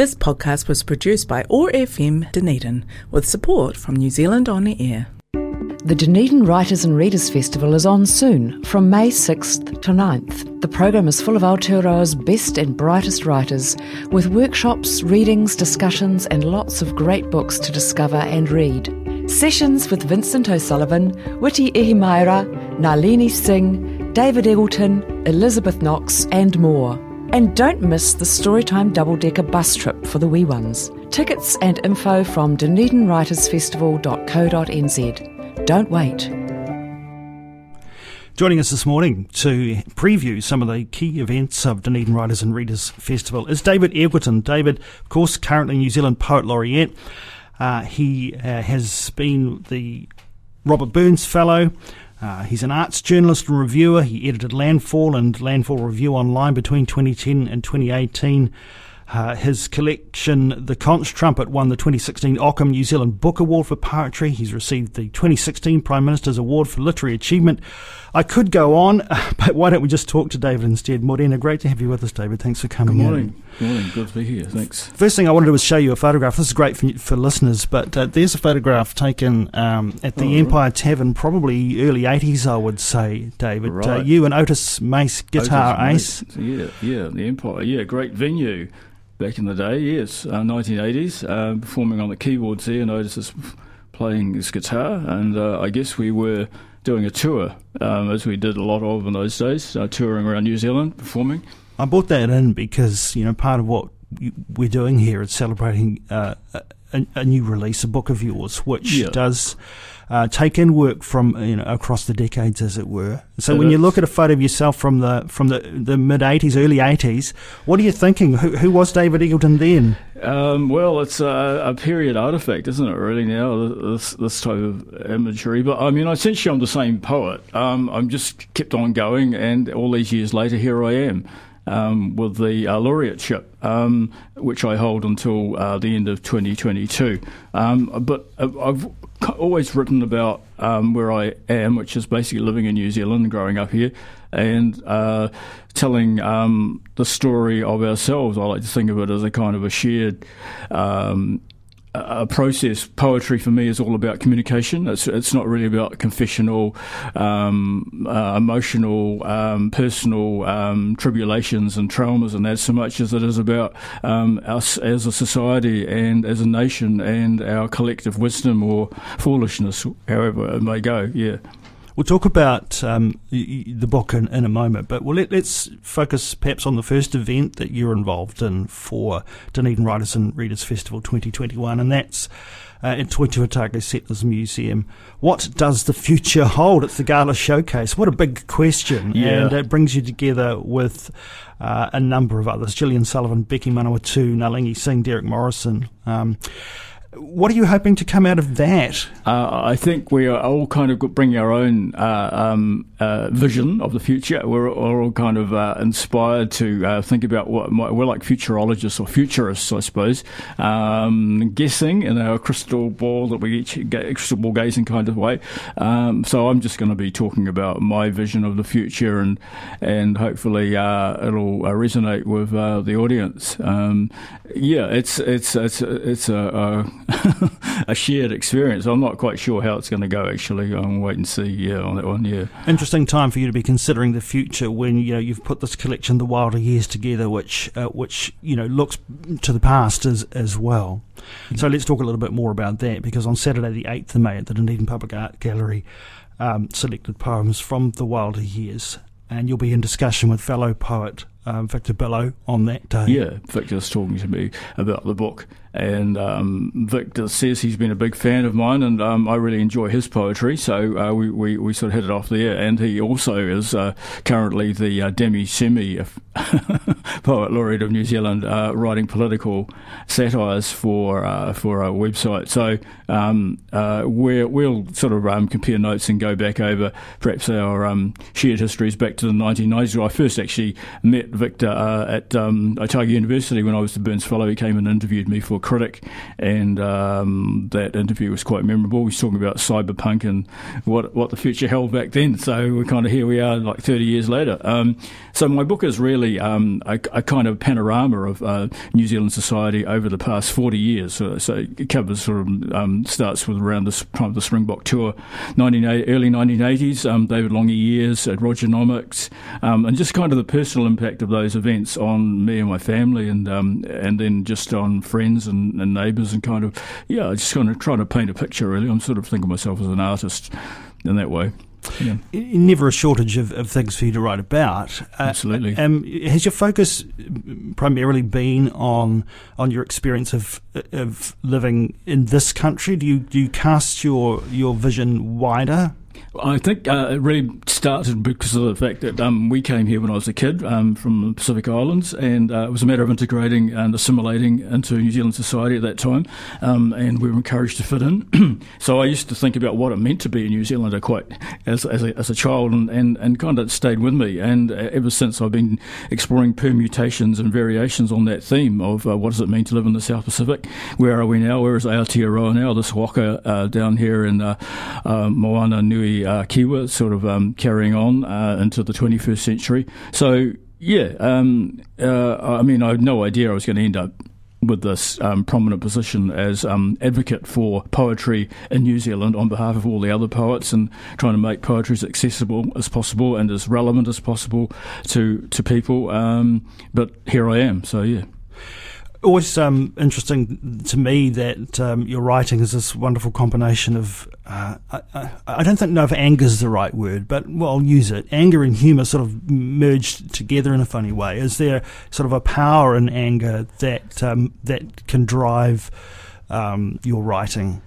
This podcast was produced by OAR FM Dunedin with support from New Zealand On Air. The Dunedin Writers and Readers Festival is on soon, from May 6th to 9th. The program is full of Aotearoa's best and brightest writers, with workshops, readings, discussions, and lots of great books to discover and read. Sessions with Vincent O'Sullivan, Witi Ihimaera, Nalini Singh, David Eggleton, Elizabeth Knox, and more. And don't miss the Storytime double decker bus trip for the wee ones. Tickets and info from dunedinwritersfestival.co.nz. Don't wait. Joining us this morning to preview some of the key events of Dunedin Writers and Readers Festival is David Eggleton. David, of course, currently New Zealand Poet Laureate. Uh, he uh, has been the Robert Burns Fellow. Uh, he's an arts journalist and reviewer. He edited Landfall and Landfall Review Online between 2010 and 2018. Uh, his collection, The Conch Trumpet, won the 2016 Ockham New Zealand Book Award for Poetry. He's received the 2016 Prime Minister's Award for Literary Achievement. I could go on, but why don't we just talk to David instead? Morena, great to have you with us, David. Thanks for coming Good morning. in. Good morning. Good to be here. Thanks. First thing I wanted to do was show you a photograph. This is great for, for listeners, but uh, there's a photograph taken um, at the Oh, right. Empire Tavern, probably early 80s, I would say, David. Uh, Right. you and Otis Mace, guitar Otis ace. Mace. Yeah, yeah. The Empire. Yeah, great venue back in the day. Yes, uh, 1980s. Uh, performing on the keyboards there, and Otis is playing his guitar, and uh, I guess we were doing a tour, um, as we did a lot of in those days, uh, touring around New Zealand, performing. I brought that in because you know part of what we're doing here is celebrating uh, a, a new release, a book of yours, which Yeah. does uh, take in work from you know across the decades, as it were. So It when you look at a photo of yourself from the from the, the mid '80s, early '80s, what are you thinking? Who, who was David Eggleton then? Um, well, it's a, a period artifact, isn't it? Really now, this this type of imagery. But I mean, essentially, I'm the same poet. Um, I'm just kept on going, and all these years later, here I am. Um, with the uh, laureateship, um, which I hold until uh, the end of 2022. Um, but I've always written about um, where I am, which is basically living in New Zealand, growing up here, and uh, telling um, the story of ourselves. I like to think of it as a kind of a shared. A a process. Poetry for me is all about communication. It's it's not really about confessional, um, uh, emotional, um, personal um, tribulations and traumas and that so much as it is about um, us as a society and as a nation and our collective wisdom or foolishness, however it may go. Yeah. We'll talk about um, the book in, in a moment, but well, let, let's focus perhaps on the first event that you're involved in for Dunedin Writers and Readers Festival 2021, and that's uh, at Toitū Otago Settlers Museum. What does the future hold? It's the Gala Showcase. What a big question. Yeah. And it brings you together with uh, a number of others Jillian Sullivan, Becky Manawatu, Nalini Singh, Derek Morrison. Um, what are you hoping to come out of that? Uh, I think we are all kind of bringing our own uh, um, uh, vision of the future. We're, we're all kind of uh, inspired to uh, think about what might, we're like futurologists or futurists, I suppose, um, guessing in our crystal ball that we each get crystal ball gazing kind of way. Um, so I'm just going to be talking about my vision of the future, and and hopefully uh, it'll resonate with the audience. Um, yeah, it's it's it's it's a, a, a shared experience. I'm not quite sure how it's going to go. Actually, I'm wait and see. Yeah, on that one. Yeah. interesting time for you to be considering the future when you know you've put this collection, The Wilder Years, together, which uh, which you know looks to the past as as well. So let's talk a little bit more about that because on Saturday, the eighth of May, at the Dunedin Public Art Gallery, um, selected poems from The Wilder Years, and you'll be in discussion with fellow poet um, Victor Billot on that day. Yeah, Victor's talking to me about the book, and um, Victor says he's been a big fan of mine, and um, I really enjoy his poetry. So uh, we, we we sort of hit it off there, and he also is uh, currently the uh, Demi Semi poet laureate of New Zealand, uh, writing political satires for uh, for our website. So um, uh, we're, we'll sort of um, compare notes and go back over perhaps our um, shared histories back to the 1990s. Where I first actually met Victor uh, at um, Otago University when I was the Burns Fellow. He came and interviewed me for a Critic, and um, that interview was quite memorable. He was talking about cyberpunk and what what the future held back then. So we're kind of here we are, like 30 years later. Um, so my book is really um, a, a, kind of panorama of uh, New Zealand society over the past 40 years. So, so it covers sort of um, starts with around the time of the Springbok tour, 19, early 1980s. Um, David Lange years at Rogernomics, um, and just kind of the personal impact of those events on me and my family, and um, and then just on friends and, and neighbours, and kind of yeah, just kind of trying to paint a picture. Really, I'm sort of thinking of myself as an artist in that way. Yeah. Never a shortage of, of things for you to write about. Uh, Absolutely. Um, has your focus primarily been on on your experience of of living in this country? Do you do you cast your your vision wider? I think uh, it really started because of the fact that um, we came here when I was a kid um, from the Pacific Islands, and uh, it was a matter of integrating and assimilating into New Zealand society at that time, um, and we were encouraged to fit in. so I used to think about what it meant to be a New Zealander quite as, as, a, as a child, and, and, and kind of stayed with me. And uh, ever since, I've been exploring permutations and variations on that theme of uh, what does it mean to live in the South Pacific? Where are we now? Where is Aotearoa now? This waka uh, down here in uh, Moana Nui uh, Kiwa sort of um, carrying on uh, into the 21st century. So, yeah, um, uh, I mean, I had no idea I was going to end up with this um, prominent position as um, advocate for poetry in New Zealand on behalf of all the other poets and trying to make poetry as accessible as possible and as relevant as possible to to people. Um, but here I am, so yeah always um, interesting to me that um, your writing is this wonderful combination of uh, I, I, don't think know if anger is the right word, but well, I'll use it. Anger and humour sort of merged together in a funny way. Is there sort of a power in anger that um, that can drive um, your writing?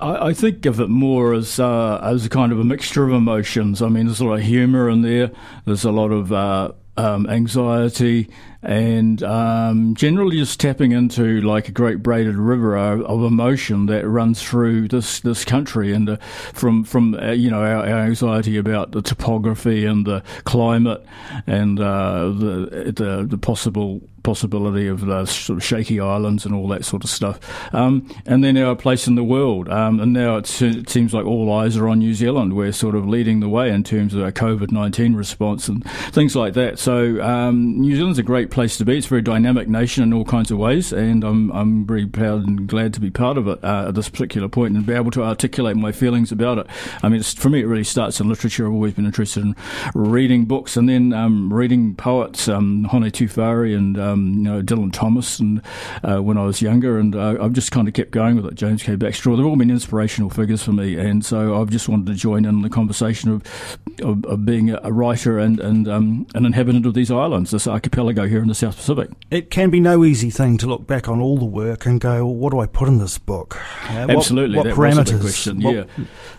I, I, think of it more as uh, as a kind of a mixture of emotions. I mean, there's a lot of humour in there. There's a lot of uh, um, anxiety and um, generally just tapping into like a great braided river of emotion that runs through this this country and uh, from from uh, you know our, our, anxiety about the topography and the climate and uh, the, the the possible possibility of the sort of shaky islands and all that sort of stuff. Um, and then our place in the world. Um, and now it seems like all eyes are on New Zealand. We're sort of leading the way in terms of our COVID 19 response and things like that. So um, New Zealand's a great place to be. It's a very dynamic nation in all kinds of ways. And I'm, I'm very proud and glad to be part of it uh, at this particular point and be able to articulate my feelings about it. I mean, for me, it really starts in literature. I've always been interested in reading books and then um, reading poets, um, Hone Tuwhare and uh, um, you know, Dylan Thomas, and uh, when I was younger, and uh, I've just kind of kept going with it. James K. Baxter, they've all been inspirational figures for me, and so I've just wanted to join in the conversation of of, of being a writer and and um, an inhabitant of these islands, this archipelago here in the South Pacific. It can be no easy thing to look back on all the work and go, well, what do I put in this book? Uh, Absolutely, what, what parameters? question. What, yeah,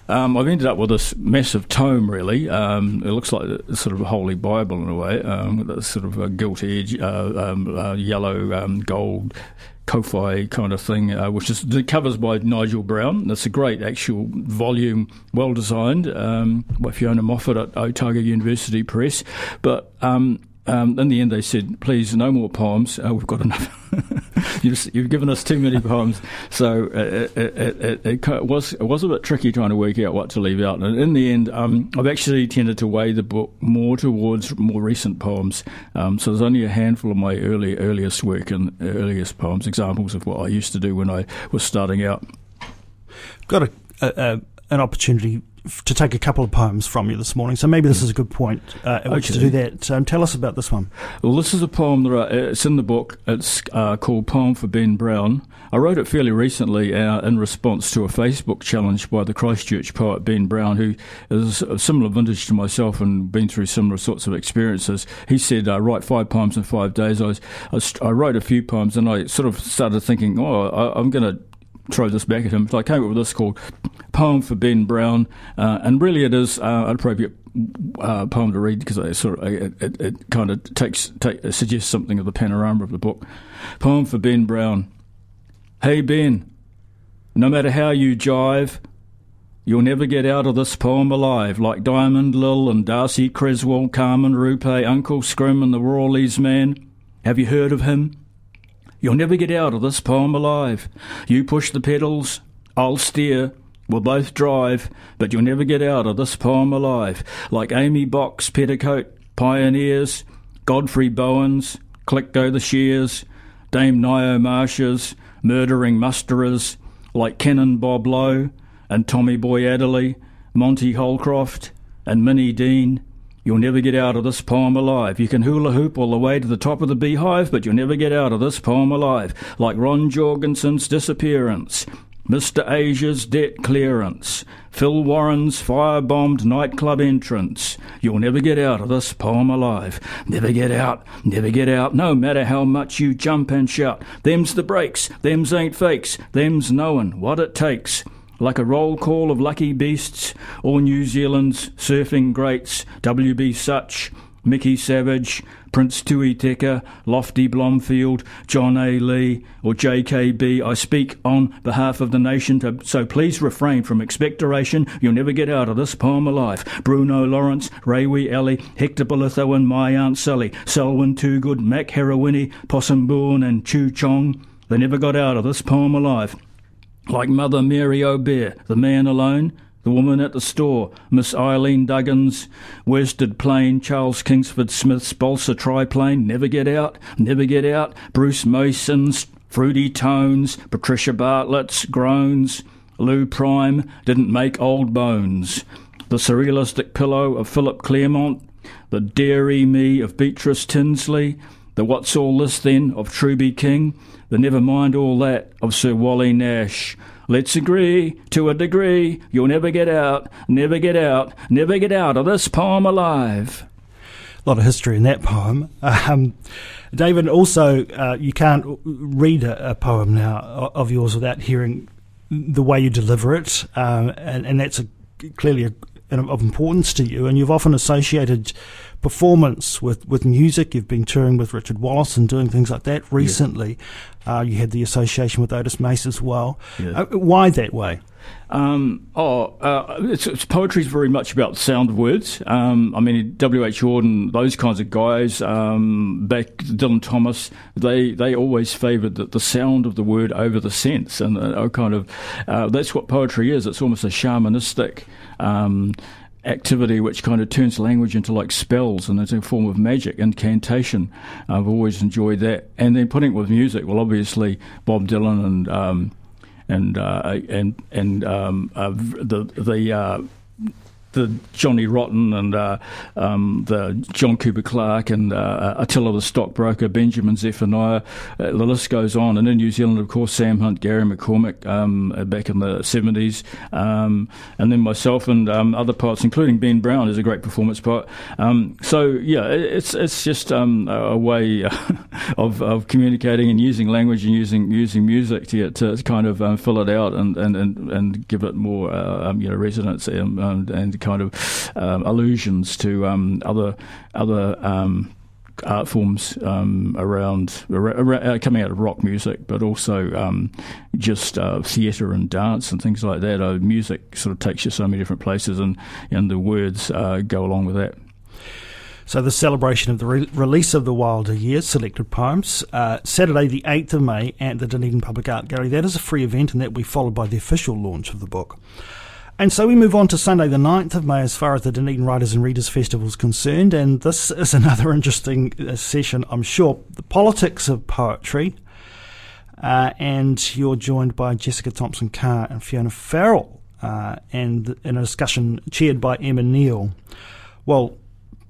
um, I've ended up with this massive tome. Really, um, it looks like a sort of a holy Bible in a way, um, with a sort of a gilt edge, uh, uh, yellow, um, gold kōwhai kind of thing, uh, which is the covers by Nigel Brown. That's a great actual volume, well designed um, by Fiona Moffat at Otago University Press. But um, um, in the end, they said, "Please, no more poems. Uh, we've got enough. you've, you've, given us too many poems." So uh, it, it, it, it, was it was a bit tricky trying to work out what to leave out. And in the end, um, I've actually tended to weigh the book more towards more recent poems. Um, so there's only a handful of my early earliest work and earliest poems, examples of what I used to do when I was starting out. Got a, a, a an opportunity to take a couple of poems from you this morning. So maybe this is a good point uh, at which okay. to do that. Um, tell us about this one. Well, this is a poem that I, it's in the book. It's uh, called "Poem for Ben Brown." I wrote it fairly recently uh, in response to a Facebook challenge by the Christchurch poet Ben Brown, who is a similar vintage to myself and been through similar sorts of experiences. He said, uh, "Write five poems in five days." I, was, I, was, I, wrote a few poems, and I sort of started thinking, "Oh, I, I'm going to." throw this back at him. So I came up with this called Poem for Ben Brown, uh, and really it is uh, an appropriate uh, poem to read because it sort of it, it, it kind of takes take, suggests something of the panorama of the book. Poem for Ben Brown. Hey Ben, no matter how you jive, You'll never get out of this poem alive, like Diamond Lil and D'Arcy Cresswell, Carmen Rupe, Uncle Scrim, and the Rawleys man. Have you heard of him? You'll never get out of this poem alive. You push the pedals, I'll steer. We'll both drive, but you'll never get out of this poem alive. Like Amy Bock, Petticoat, Pioneers, Godfrey Bowens, Click Go the Shears, Dame Ngaio Marsh's, Murdering Musterers, like Canon Bob Lowe, and Tommy Boy Adderley, Monty Holcroft, and Minnie Dean. You'll never get out of this poem alive. You can hula hoop all the way to the top of the beehive, but you'll never get out of this poem alive. Like Ron Jorgensen's disappearance, Mr. Asia's debt clearance, Phil Warren's firebombed nightclub entrance. You'll never get out of this poem alive. Never get out, never get out, no matter how much you jump and shout. Them's the breaks, them's ain't fakes, them's knowin' what it takes like a roll call of lucky beasts, all New Zealand's surfing greats, W.B. Sutch, Mickey Savage, Prince Tui Teka, Lofty Blomfield, John A. Lee, or JKB. I speak on behalf of the nation, to, so please refrain from expectoration. You'll never get out of this poem alive. Bruno Lawrence, Rewi Alley, Hector Bolitho, and my Aunt Sally, Selwyn Toogood, Mac Heroini, Possum Bourne, and Chew Chong. They never got out of this poem alive like Mother Mary Aubert, the man alone, the woman at the store, Miss Eileen Duggan's, Worsted Plain, Charles Kingsford Smith's Balsa Triplane, Never Get Out, Never Get Out, Bruce Mason's Fruity Tones, Patricia Bartlett's Groans, Lew Pryme, Didn't Make Old Bones, The Surrealistic Pillow of Philip Clairmont, The Dairy Me of Beatrice Tinsley, The What's All This Then of Truby King, the never mind all that of Sir Wally Nash. Let's agree to a degree you'll never get out, never get out, never get out of this poem alive. A lot of history in that poem. Um, David, also, uh, you can't read a, a, poem now of yours without hearing the way you deliver it, um, and, and, that's a, clearly a, of importance to you. And you've often associated performance with, with music. You've been touring with Richard Wallace and doing things like that recently. Yeah. Uh, you had the association with Otis Mace as well. Yeah. Uh, why that way? Um, oh, uh, it's, it's, poetry is very much about sound of words. Um, I mean, W. H. Auden, those kinds of guys, um, back Dylan Thomas, they they always favoured the, the, sound of the word over the sense, and uh, kind of uh, that's what poetry is. It's almost a shamanistic. Um, activity which kind of turns language into like spells and it's a form of magic, incantation. I've always enjoyed that. And then putting it with music, well, obviously Bob Dylan and um, and uh, and and um, uh, the the uh, the Johnny Rotten and uh, um, the John Cooper Clarke and uh, Attila the Stockbroker, Benjamin Zephaniah. Uh, the list goes on. And in New Zealand, of course, Sam Hunt, Gary McCormick um, back in the 70s. Um, and then myself and um, other poets, including Ben Brown, is a great performance poet. Um, so, yeah, it's it's just um, a way of, of communicating and using language and using using music to get to kind of fill it out and, and, and, and give it more uh, you know resonance and, and kind of um, allusions to um, other other um, art forms um, around, around, uh, coming out of rock music, but also um, just uh, theatre and dance and things like that. Uh, music sort of takes you so many different places, and and the words uh, go along with that. So, the celebration of the re- release of the Wilder Years selected poems, uh, Saturday, the 8th of May, at the Dunedin Public Art Gallery. That is a free event, and that will be followed by the official launch of the book. And so we move on to Sunday, the 9th of May, as far as the Dunedin Writers and Readers Festival is concerned. And this is another interesting uh, session, I'm sure. The politics of poetry. Uh, and you're joined by Jessica Thompson Carr and Fiona Farrell, uh, and in a discussion chaired by Emma Neale. Well,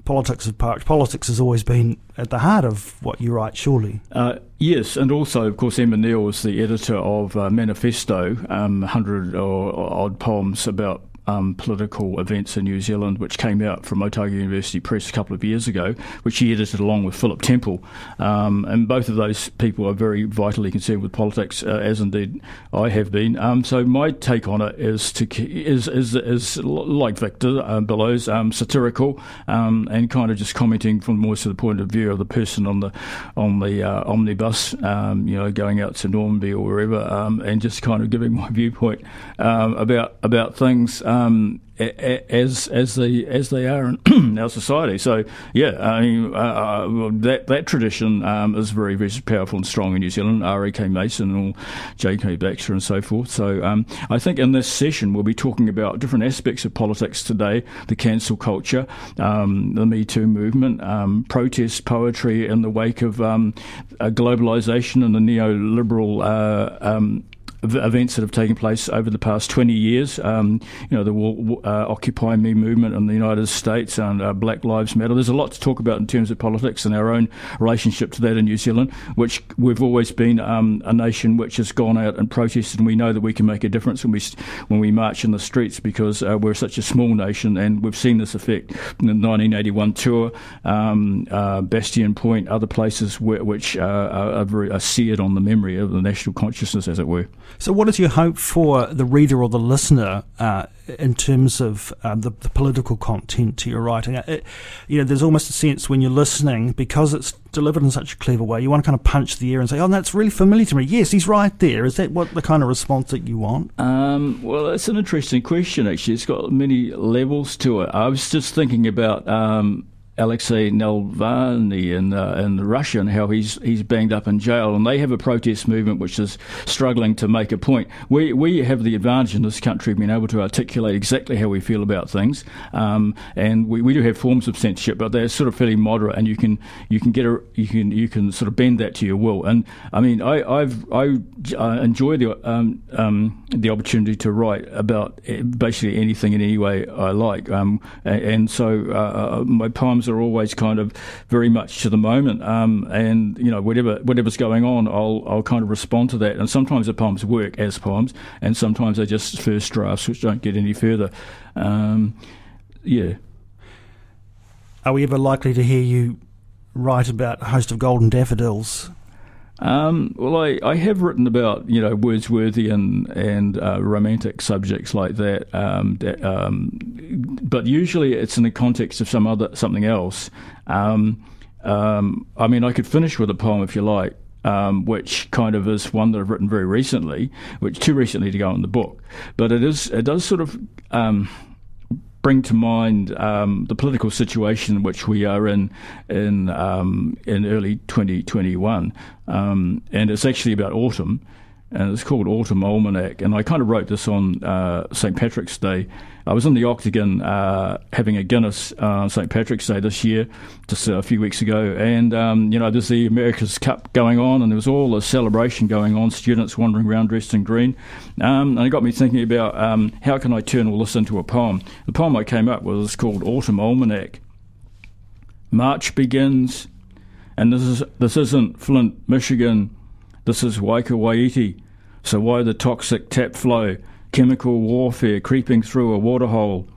politics of poetry. Politics has always been at the heart of what you write, surely. Uh, yes, and also, of course, Emma Neale was the editor of uh, Manifesto, um, 100 or, or odd poems about um, political events in New Zealand, which came out from Otago University Press a couple of years ago, which he edited along with Philip Temple. Um, and both of those people are very vitally concerned with politics, uh, as indeed I have been. Um, so my take on it is to is is, is like Victor uh, satirical um, and kind of just commenting from more to the point of view of the person on the on the uh, omnibus, you know, going out to Normanby or wherever, and just kind of giving my viewpoint about about things um, as as they as they are in our society. So yeah, I mean uh, uh that that tradition um, is very very powerful and strong in New Zealand. R. E. K. Mason and J.K. Baxter and so forth. So um, I think in this session we'll be talking about different aspects of politics today: the cancel culture, um, the Me Too movement, um, protest poetry in the wake of um, globalization and the neoliberal. Uh, um, events that have taken place over the past 20 years. Um, you know, the uh, Occupy Me movement in the United States and uh, Black Lives Matter. There's a lot to talk about in terms of politics and our own relationship to that in New Zealand, which we've always been um, a nation which has gone out and protested, and we know that we can make a difference when we when we march in the streets because uh, we're such a small nation, and we've seen this effect in the 1981 tour, um, uh, Bastion Point, other places where, which uh, are, very, are seared on the memory of the national consciousness, as it were. So, what is your hope for the reader or the listener uh, in terms of um, the, the, political content to your writing? Uh, it, you know, there's almost a sense when you're listening because it's delivered in such a clever way, you want to kind of punch the air and say, "Oh, that's really familiar to me." Yes, he's right there. Is that what the kind of response that you want? Um, well, it's an interesting question. Actually, it's got many levels to it. I was just thinking about. Um, Alexei Navalny in uh, in Russia and how he's he's banged up in jail, and they have a protest movement which is struggling to make a point. We we have the advantage in this country of being able to articulate exactly how we feel about things, um, and we, we do have forms of censorship, but they're sort of fairly moderate, and you can you can get a you can you can sort of bend that to your will. And I mean, I I've I uh, enjoy the um, um, the opportunity to write about eh, basically anything in any way I like, um, and, and, so uh, uh my poems are always kind of very much to the moment, um, and you know whatever whatever's going on, I'll I'll kind of respond to that. And sometimes the poems work as poems, and sometimes they're just first drafts which don't get any further. Um, yeah. Are we ever likely to hear you write about a host of golden daffodils? Um, well, I, I have written about you know Wordsworthy and uh, romantic subjects like that, um, that um, but usually it's in the context of some other something else. Um, um, I mean, I could finish with a poem if you like. Um, which kind of is one that I've written very recently, which too recently to go in the book, but it is it does sort of bring to mind um, the political situation which we are in in um, in early 2021, um, and it's actually about autumn, and it's called Autumn Almanac. And I kind of wrote this on uh, St Patrick's Day, I was in the Octagon uh, having a Guinness uh, St Patrick's Day this year, just a few weeks ago, and um, you know there's the America's Cup going on, and there was all a celebration going on. Students wandering around dressed in green, um, and it got me thinking about um, how can I turn all this into a poem. The poem I came up with is called Autumn Almanac. March begins, and this is this isn't Flint, Michigan. This is Waikouaiti. So why the toxic tap flow? chemical warfare creeping through a waterhole,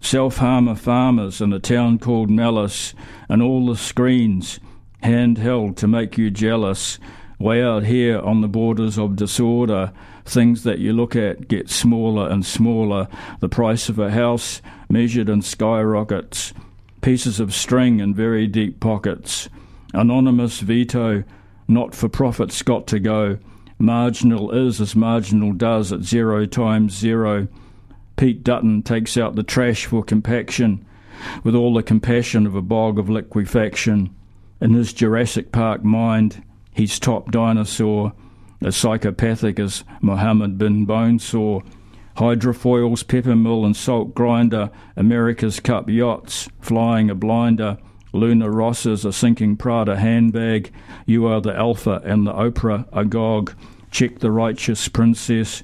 self harmer farmers in a town called Malice, and all the screens handheld to make you jealous. Way out here on the borders of disorder, things that you look at get smaller and smaller. The price of a house measured in skyrockets, pieces of string in very deep pockets. Anonymous veto, not for profits got to go. Marginal is as marginal does at zero times zero. Pete Dutton takes out the trash for compaction with all the compassion of a bog of liquefaction. In his Jurassic Park mind, he's top dinosaur, as psychopathic as Mohammed bin Bonesaw. Hydrofoils, pepper mill, and salt grinder, America's Cup yachts, flying a blinder. Luna Rossa's a sinking Prada handbag. You are the Alpha and the Oprah agog. Check the righteous princess,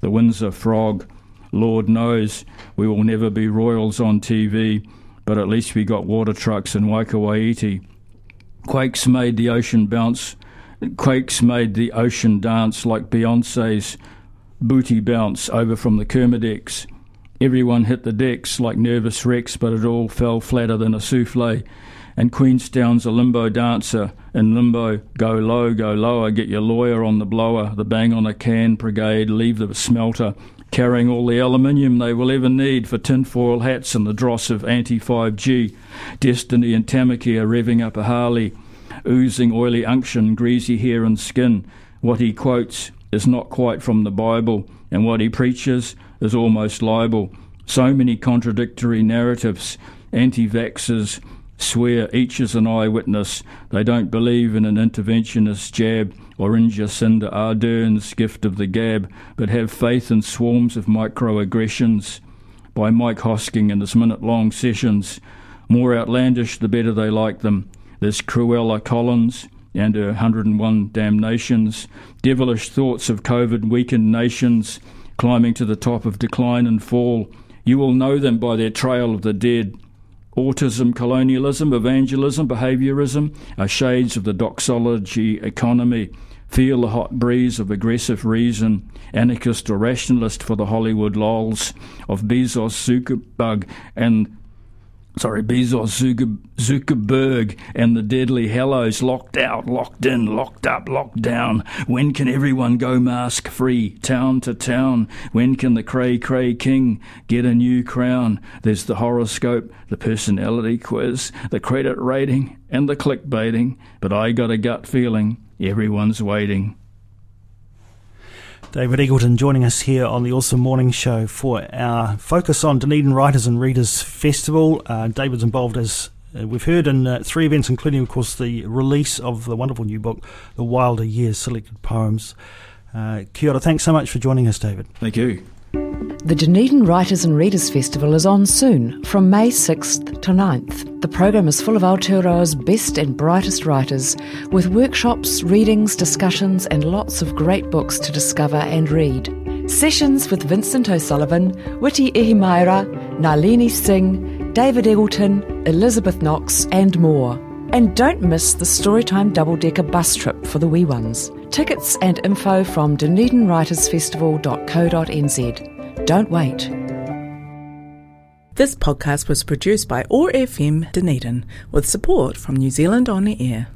the Windsor frog. Lord knows we will never be royals on TV, but at least we got water trucks in Waikouaiti. Quakes made the ocean bounce. Quakes made the ocean dance like Beyonce's booty bounce over from the Kermadecs. Everyone hit the decks like nervous wrecks, but it all fell flatter than a souffle. And Queenstown's a limbo dancer. In limbo, go low, go lower, get your lawyer on the blower, the bang on a can brigade, leave the smelter, carrying all the aluminium they will ever need for tinfoil hats and the dross of anti 5G. Destiny and Tamaki are revving up a Harley, oozing oily unction, greasy hair and skin. What he quotes is not quite from the Bible, and what he preaches is almost libel. So many contradictory narratives. Anti vaxxers swear each is an eyewitness. They don't believe in an interventionist jab or in Jacinda Ardern's gift of the gab, but have faith in swarms of microaggressions by Mike Hosking in his minute long sessions. More outlandish, the better they like them. There's Cruella Collins and her 101 damnations, devilish thoughts of COVID weakened nations climbing to the top of decline and fall. You will know them by their trail of the dead. Autism, colonialism, evangelism, behaviorism are shades of the doxology economy. Feel the hot breeze of aggressive reason, anarchist or rationalist for the Hollywood lols of Bezos, Zuckerberg, and sorry, Bezos, Zuckerberg, and the deadly hellos locked out, locked in, locked up, locked down. When can everyone go mask free, town to town? When can the cray cray king get a new crown? There's the horoscope, the personality quiz, the credit rating, and the clickbaiting. But I got a gut feeling everyone's waiting. David Eggleton joining us here on the OARsome Morning Show for our focus on Dunedin Writers and Readers Festival. Uh, David's involved, as uh, we've heard, in uh, three events, including, of course, the release of the wonderful new book, The Wilder Years Selected Poems. Uh, kia ora, thanks so much for joining us, David. Thank you. The Dunedin Writers and Readers Festival is on soon, from May 6th to 9th. The program is full of Aotearoa's best and brightest writers, with workshops, readings, discussions, and lots of great books to discover and read. Sessions with Vincent O'Sullivan, Witi Ihimaera, Nalini Singh, David Eggleton, Elizabeth Knox, and more. And don't miss the Storytime double decker bus trip for the wee ones. Tickets and info from dunedinwritersfestival.co.nz. Don't wait. This podcast was produced by OAR FM Dunedin with support from New Zealand On Air.